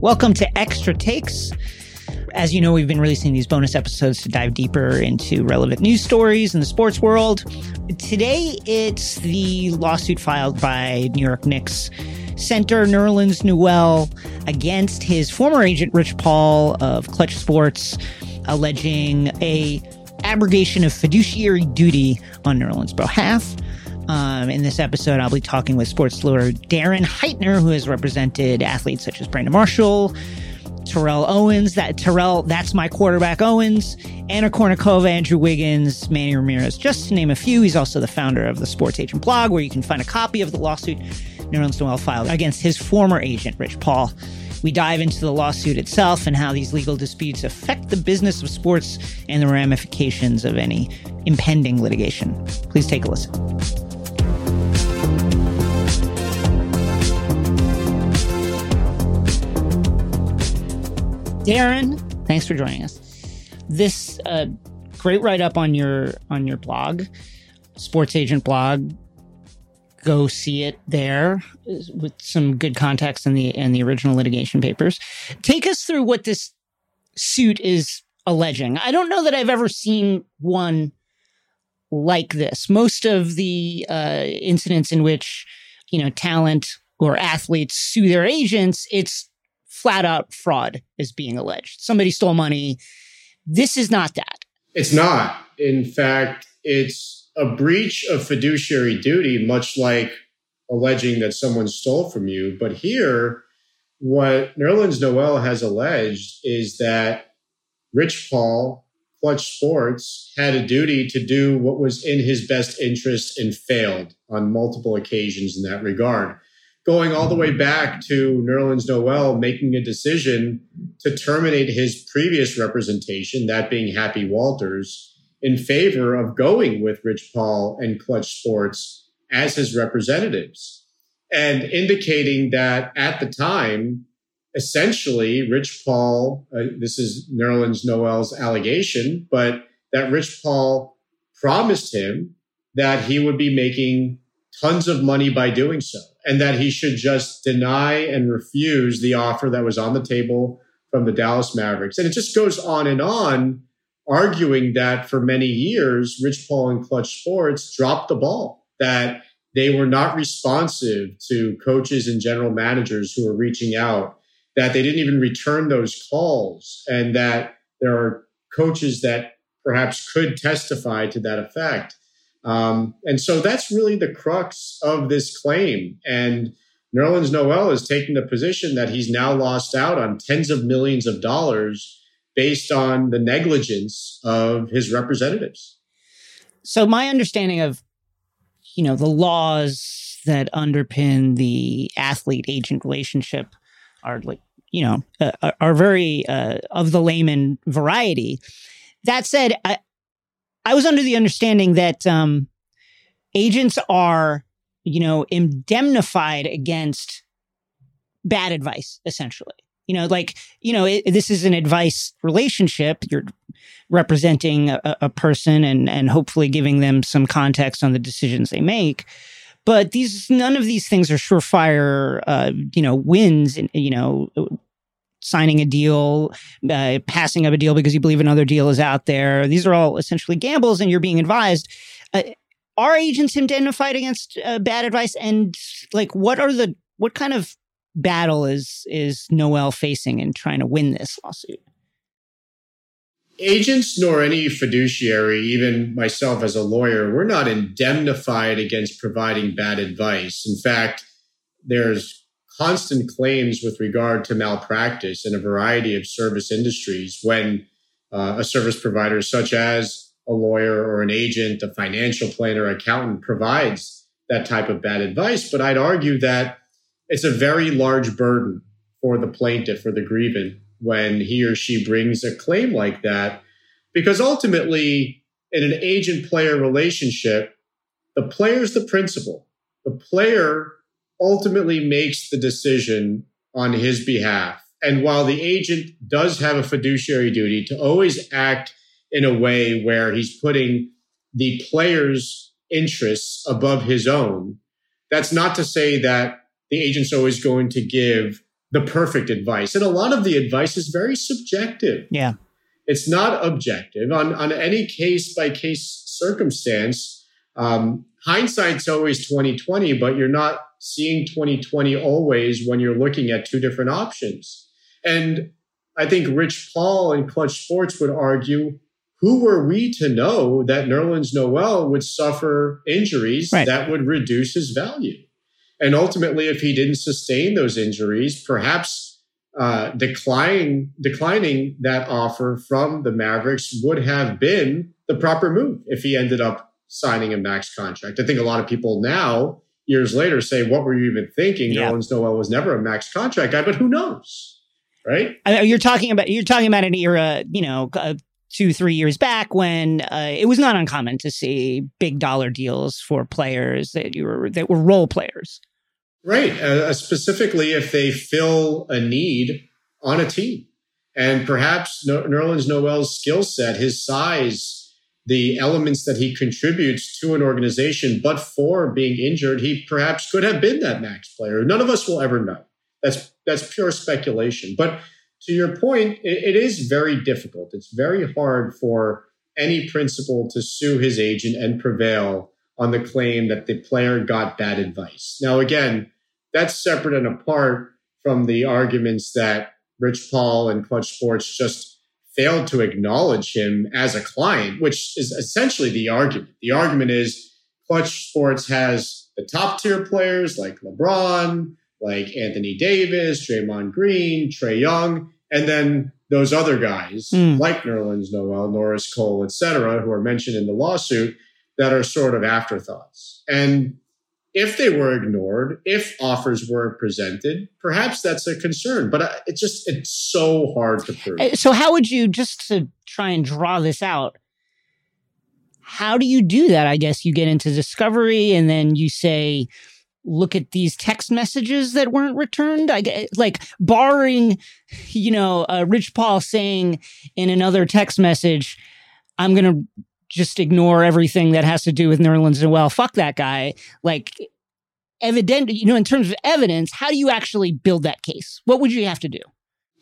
Welcome to Extra Takes. As you know, we've been releasing these bonus episodes to dive deeper into relevant news stories in the sports world. Today, it's the lawsuit filed by New York Knicks center Nerlens Noel against his former agent Rich Paul of Clutch Sports, alleging a abrogation of fiduciary duty on Nerlens' behalf. Um, in this episode, I'll be talking with sports lawyer Darren Heitner, who has represented athletes such as Brandon Marshall, Terrell Owens, that Terrell, that's my quarterback Owens, Anna Kournikova, Andrew Wiggins, Manny Ramirez, just to name a few. He's also the founder of the Sports Agent blog, where you can find a copy of the lawsuit Nerlens Noel filed against his former agent, Rich Paul. We dive into the lawsuit itself and how these legal disputes affect the business of sports and the ramifications of any impending litigation. Please take a listen. Darren, thanks for joining us. This uh, great write up on your on your blog, Sports Agent blog. Go see it there with some good context in the in the original litigation papers. Take us through what this suit is alleging. I don't know that I've ever seen one like this. Most of the uh, incidents in which you know talent or athletes sue their agents, it's flat out fraud is being alleged. Somebody stole money. This is not that. It's not. In fact, it's a breach of fiduciary duty, much like alleging that someone stole from you. But here, what Nerlens Noel has alleged is that Rich Paul, Clutch Sports, had a duty to do what was in his best interest and failed on multiple occasions in that regard going all the way back to Nerlens Noel making a decision to terminate his previous representation, that being Happy Walters, in favor of going with Rich Paul and Clutch Sports as his representatives, and indicating that at the time, essentially, Rich Paul, uh, this is Nerlens Noel's allegation, but that Rich Paul promised him that he would be making tons of money by doing so and that he should just deny and refuse the offer that was on the table from the Dallas Mavericks. And it just goes on and on, arguing that for many years, Rich Paul and Clutch Sports dropped the ball, that they were not responsive to coaches and general managers who were reaching out, that they didn't even return those calls, and that there are coaches that perhaps could testify to that effect. Um, and so that's really the crux of this claim. And Nerlens Noel is taking the position that he's now lost out on tens of millions of dollars based on the negligence of his representatives. So my understanding of, you know, the laws that underpin the athlete agent relationship are like, you know, uh, are very uh, of the layman variety. That said, I, I was under the understanding that um, agents are, you know, indemnified against bad advice, essentially. You know, like, you know, it, this is an advice relationship. You're representing a, a person and, and hopefully giving them some context on the decisions they make but these none of these things are surefire uh, you know wins you know signing a deal, uh, passing up a deal because you believe another deal is out there. These are all essentially gambles, and you're being advised. Uh, are agents indemnified against uh, bad advice? And like, what are the what kind of battle is is Noel facing in trying to win this lawsuit? Agents nor any fiduciary, even myself as a lawyer, we're not indemnified against providing bad advice. In fact, there's constant claims with regard to malpractice in a variety of service industries when uh, a service provider, such as a lawyer or an agent, a financial planner, accountant, provides that type of bad advice. But I'd argue that it's a very large burden for the plaintiff or the grievant when he or she brings a claim like that, because ultimately, in an agent player relationship, the player is the principal. The player ultimately makes the decision on his behalf. And while the agent does have a fiduciary duty to always act in a way where he's putting the player's interests above his own, that's not to say that the agent's always going to give the perfect advice. And a lot of the advice is very subjective. Yeah. It's not objective. On, on any case by case circumstance, um, hindsight's always 2020, but you're not seeing 2020 always when you're looking at two different options. And I think Rich Paul and Clutch Sports would argue who were we to know that Nerlens Noel would suffer injuries right. that would reduce his value? And ultimately, if he didn't sustain those injuries, perhaps uh, declining declining that offer from the Mavericks would have been the proper move if he ended up signing a max contract. I think a lot of people now, years later, say, "What were you even thinking?" Yeah. Nerlens Noel was never a max contract guy, but who knows, right? You're talking about you're talking about an era, you know, uh, two, three years back when uh, it was not uncommon to see big dollar deals for players that you were that were role players. Right. Uh, specifically, if they fill a need on a team. And perhaps Nerlens Noel's skill set, his size, the elements that he contributes to an organization, but for being injured, he perhaps could have been that max player. None of us will ever know. That's that's pure speculation. But to your point, it, it is very difficult. It's very hard for any principal to sue his agent and prevail on the claim that the player got bad advice. Now, again, that's separate and apart from the arguments that Rich Paul and Clutch Sports just failed to acknowledge him as a client, which is essentially the argument. The argument is Clutch Sports has the top tier players like LeBron, like Anthony Davis, Draymond Green, Trae Young, and then those other guys mm. like Nerlens Noel, Norris Cole, etc., who are mentioned in the lawsuit that are sort of afterthoughts. And if they were ignored, if offers were presented, perhaps that's a concern. But it's just it's so hard to prove. Uh, so how would you just to try and draw this out? How do you do that? I guess you get into discovery and then you say, look at these text messages that weren't returned. I get like barring, you know, uh, Rich Paul saying in another text message, I'm going to just ignore everything that has to do with Nerlens Noel. Fuck that guy. Like, evident, you know, in terms of evidence, how do you actually build that case? What would you have to do?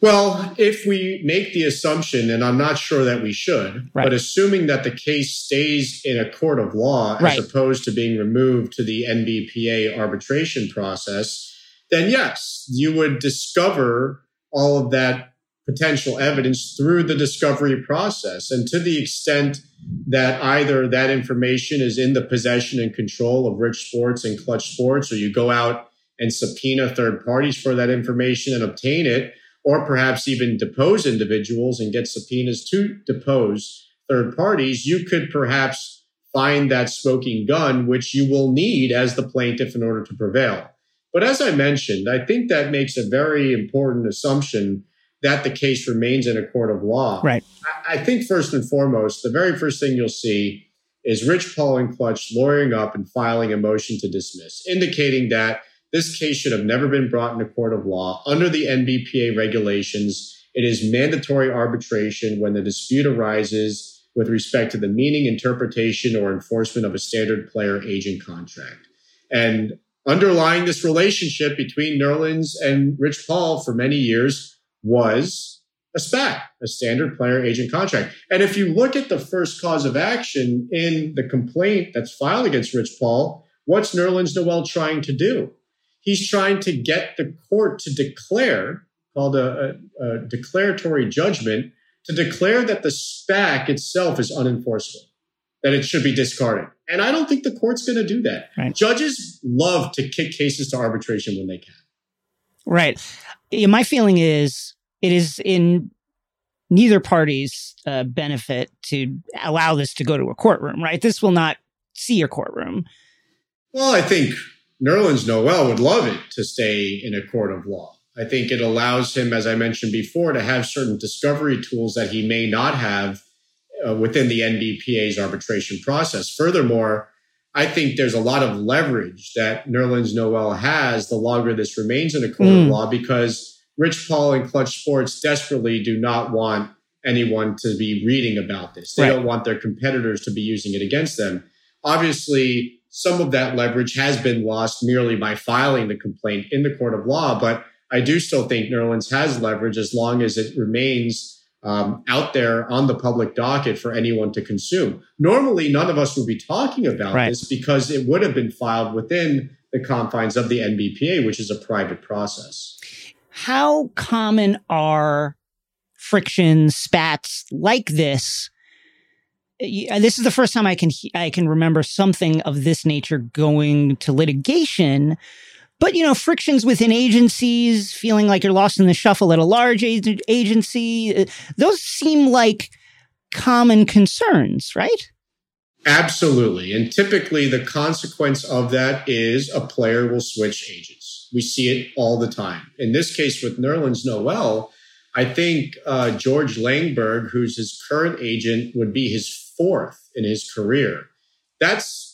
Well, if we make the assumption, and I'm not sure that we should, right. but assuming that the case stays in a court of law right. as opposed to being removed to the NBPA arbitration process, then yes, you would discover all of that potential evidence through the discovery process. And to the extent that either that information is in the possession and control of Rich Sports and Clutch Sports, or you go out and subpoena third parties for that information and obtain it, or perhaps even depose individuals and get subpoenas to depose third parties, you could perhaps find that smoking gun, which you will need as the plaintiff in order to prevail. But as I mentioned, I think that makes a very important assumption that the case remains in a court of law. Right. I, I think first and foremost, the very first thing you'll see is Rich Paul and Clutch lawyering up and filing a motion to dismiss, indicating that this case should have never been brought in a court of law. Under the NBPA regulations, it is mandatory arbitration when the dispute arises with respect to the meaning, interpretation, or enforcement of a standard player agent contract. And underlying this relationship between Nerlens and Rich Paul for many years was a SPAC, a standard player agent contract. And if you look at the first cause of action in the complaint that's filed against Rich Paul, what's Nerlens Noel trying to do? he's trying to get the court to declare, called a, a, a declaratory judgment, to declare that the SPAC itself is unenforceable, that it should be discarded. And I don't think the court's going to do that. Right. Judges love to kick cases to arbitration when they can. Right. My feeling is it is in neither party's uh, benefit to allow this to go to a courtroom, right? This will not see a courtroom Well, I think Nerlens Noel would love it to stay in a court of law. I think it allows him, as I mentioned before, to have certain discovery tools that he may not have uh, within the NBPA's arbitration process. Furthermore, I think there's a lot of leverage that Nerlens Noel has the longer this remains in a court mm. of law because Rich Paul and Clutch Sports desperately do not want anyone to be reading about this. They right. don't want their competitors to be using it against them. Obviously, some of that leverage has been lost merely by filing the complaint in the court of law, but I do still think Nerlens has leverage as long as it remains um, out there on the public docket for anyone to consume. Normally, none of us would be talking about right. this because it would have been filed within the confines of the NBPA, which is a private process. How common are frictions, spats like this? This is the first time I can I can remember something of this nature going to litigation but, you know, frictions within agencies, feeling like you're lost in the shuffle at a large agency, uh, those seem like common concerns, right? Absolutely. And typically, the consequence of that is a player will switch agents. We see it all the time. In this case, with Nerlens Noel, I think uh, George Langberg, who's his current agent, would be his fourth in his career. That's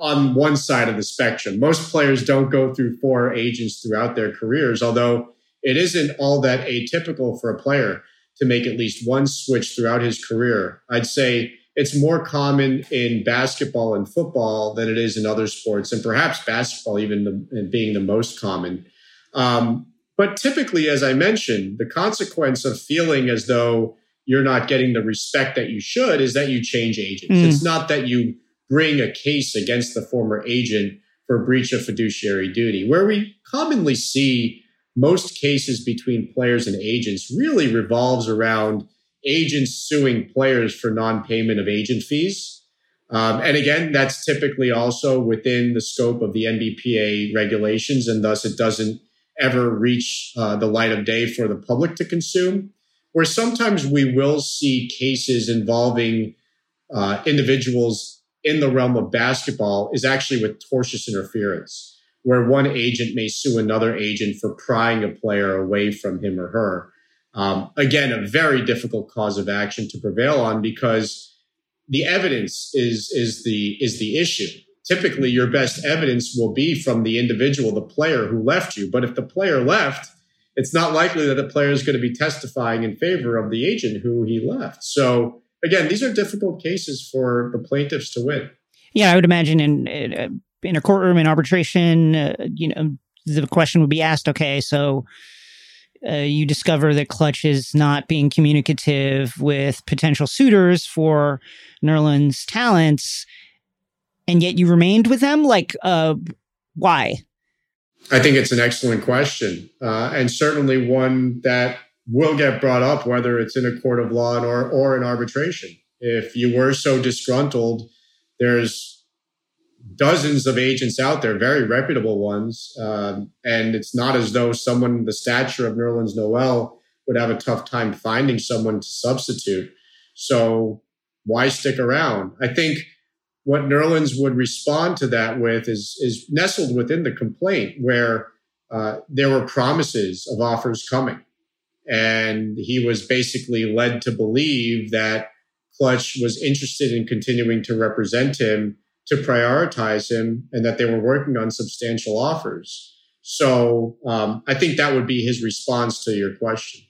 on one side of the spectrum. Most players don't go through four agents throughout their careers, although it isn't all that atypical for a player to make at least one switch throughout his career. I'd say it's more common in basketball and football than it is in other sports, and perhaps basketball even the, being the most common. Um, but typically, as I mentioned, the consequence of feeling as though you're not getting the respect that you should is that you change agents. Mm. It's not that you bring a case against the former agent for breach of fiduciary duty. Where we commonly see most cases between players and agents really revolves around agents suing players for non-payment of agent fees. Um, and again, that's typically also within the scope of the NBPA regulations, and thus it doesn't ever reach uh, the light of day for the public to consume. Where sometimes we will see cases involving uh, individuals in the realm of basketball is actually with tortious interference, where one agent may sue another agent for prying a player away from him or her. Um, again, a very difficult cause of action to prevail on because the evidence is is the is the issue. Typically, your best evidence will be from the individual, the player who left you. But if the player left, it's not likely that the player is going to be testifying in favor of the agent who he left. So again, these are difficult cases for the plaintiffs to win. Yeah, I would imagine in in a courtroom in arbitration, uh, you know, the question would be asked. Okay, so uh, you discover that Clutch is not being communicative with potential suitors for Nerlens' talents, and yet you remained with them. Like, uh, why? I think it's an excellent question, uh, and certainly one that will get brought up, whether it's in a court of law or, or in arbitration. If you were so disgruntled, there's dozens of agents out there, very reputable ones. Um, and it's not as though someone the stature of Nerlens Noel would have a tough time finding someone to substitute. So why stick around? I think what Nerlens would respond to that with is, is nestled within the complaint where uh, there were promises of offers coming. And he was basically led to believe that Clutch was interested in continuing to represent him, to prioritize him, and that they were working on substantial offers. So um, I think that would be his response to your question.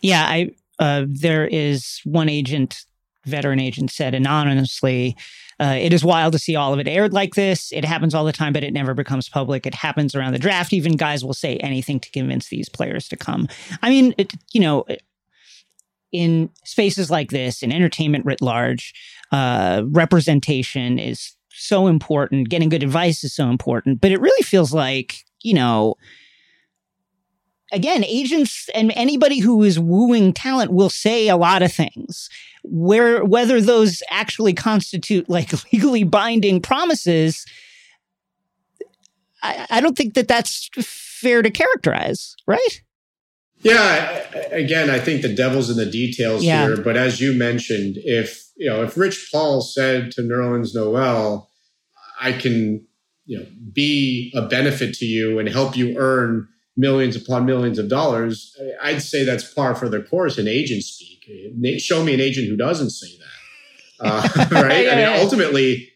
Yeah, I uh, there is one agent, veteran agent, said anonymously uh, it is wild to see all of it aired like this. It happens all the time, but it never becomes public. It happens around the draft. Even guys will say anything to convince these players to come. I mean, it, you know, in spaces like this, in entertainment writ large, uh, representation is so important. Getting good advice is so important. But it really feels like, you know, again, agents and anybody who is wooing talent will say a lot of things. Where whether those actually constitute like legally binding promises, I, I don't think that that's fair to characterize, right? Yeah, again, I think the devil's in the details yeah. here. But as you mentioned, if you know, if Rich Paul said to Nerlens Noel, "I can you know be a benefit to you and help you earn millions upon millions of dollars, I'd say that's par for the course in agent speak. Show me an agent who doesn't say that, uh, right? yeah, I mean, ultimately,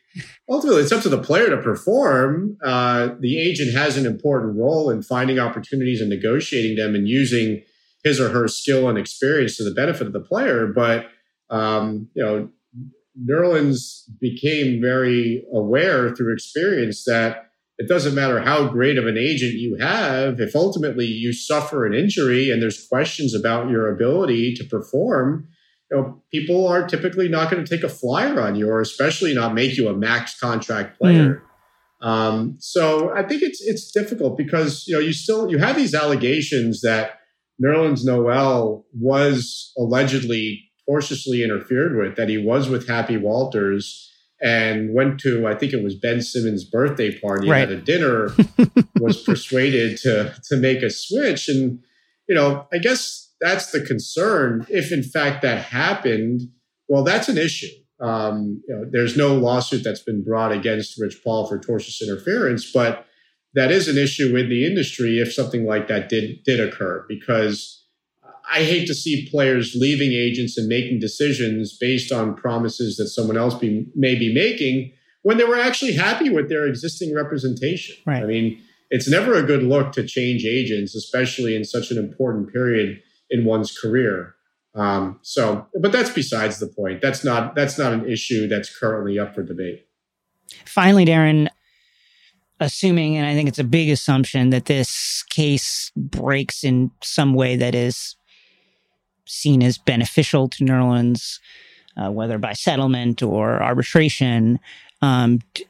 ultimately, it's up to the player to perform. Uh, the agent has an important role in finding opportunities and negotiating them and using his or her skill and experience to the benefit of the player. But um, you know, Nerlens became very aware through experience that it doesn't matter how great of an agent you have, if ultimately you suffer an injury and there's questions about your ability to perform, you know, people are typically not going to take a flyer on you, or especially not make you a max contract player. Mm. Um, so I think it's it's difficult because you know you still you have these allegations that Nerlens Noel was allegedly tortiously interfered with, that he was with Happy Walters and went to I think it was Ben Simmons' birthday party right. at a dinner, was persuaded to to make a switch, and you know I guess that's the concern. If in fact that happened, well, that's an issue. Um, you know, there's no lawsuit that's been brought against Rich Paul for tortious interference, but that is an issue in the industry if something like that did did occur because I hate to see players leaving agents and making decisions based on promises that someone else be, may be making when they were actually happy with their existing representation. Right. I mean, it's never a good look to change agents, especially in such an important period in one's career. Um, so, but that's besides the point. That's not that's not an issue that's currently up for debate. Finally, Darren, assuming, and I think it's a big assumption that this case breaks in some way that is seen as beneficial to Nerlens, uh, whether by settlement or arbitration. Um, d-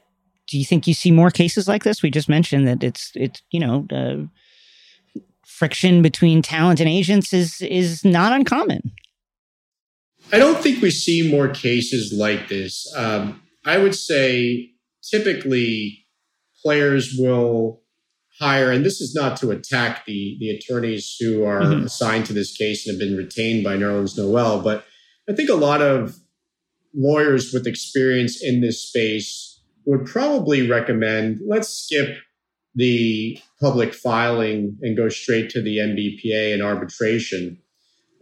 do you think you see more cases like this? We just mentioned that it's it's you know uh, friction between talent and agents is is not uncommon. I don't think we see more cases like this. Um, I would say typically players will hire, and this is not to attack the the attorneys who are mm-hmm. assigned to this case and have been retained by Nerlens Noel, but I think a lot of lawyers with experience in this space would probably recommend let's skip the public filing and go straight to the NBPA and arbitration.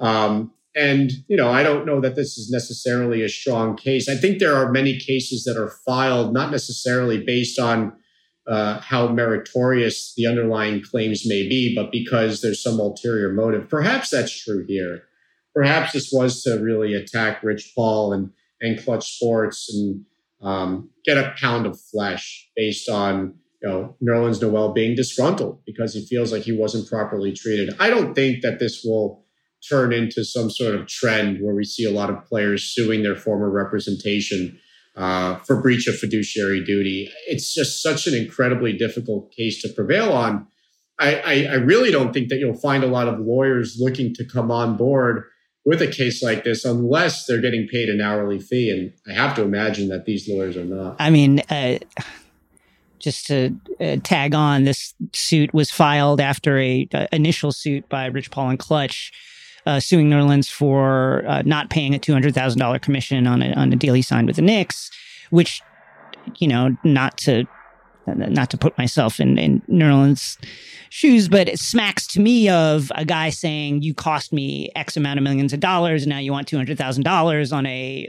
Um, and you know, I don't know that this is necessarily a strong case. I think there are many cases that are filed not necessarily based on uh, how meritorious the underlying claims may be, but because there's some ulterior motive. Perhaps that's true here. Perhaps this was to really attack Rich Paul and, and Clutch Sports and um, get a pound of flesh based on you know Nerlens Noel being disgruntled because he feels like he wasn't properly treated. I don't think that this will turn into some sort of trend where we see a lot of players suing their former representation uh, for breach of fiduciary duty. It's just such an incredibly difficult case to prevail on. I, I, I, really don't think that you'll find a lot of lawyers looking to come on board with a case like this unless they're getting paid an hourly fee. And I have to imagine that these lawyers are not. I mean, uh, just to uh, tag on, this suit was filed after a uh, initial suit by Rich Paul and Clutch uh, suing Nerlens for uh, not paying a two hundred thousand dollar commission on a on a deal he signed with the Knicks, which you know not to not to put myself in, in Nerlens' shoes, but it smacks to me of a guy saying, "You cost me X amount of millions of dollars, and now you want two hundred thousand dollars on a,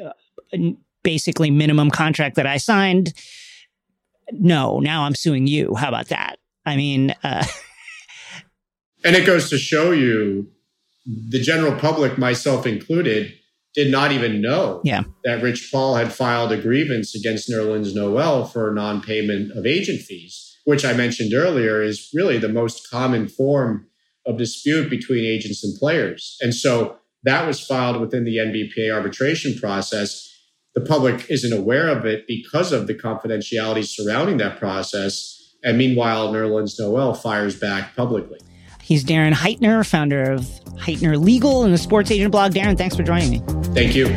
a basically minimum contract that I signed." No, now I'm suing you. How about that? I mean, uh, and it goes to show you the general public, myself included, did not even know yeah. that Rich Paul had filed a grievance against Nerlens Noel for non-payment of agent fees, which I mentioned earlier is really the most common form of dispute between agents and players. And so that was filed within the NBPA arbitration process. The public isn't aware of it because of the confidentiality surrounding that process. And meanwhile, Nerlens Noel fires back publicly. He's Darren Heitner, founder of Heitner Legal and the Sports Agent blog. Darren, thanks for joining me. Thank you.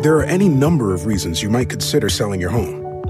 There are any number of reasons you might consider selling your home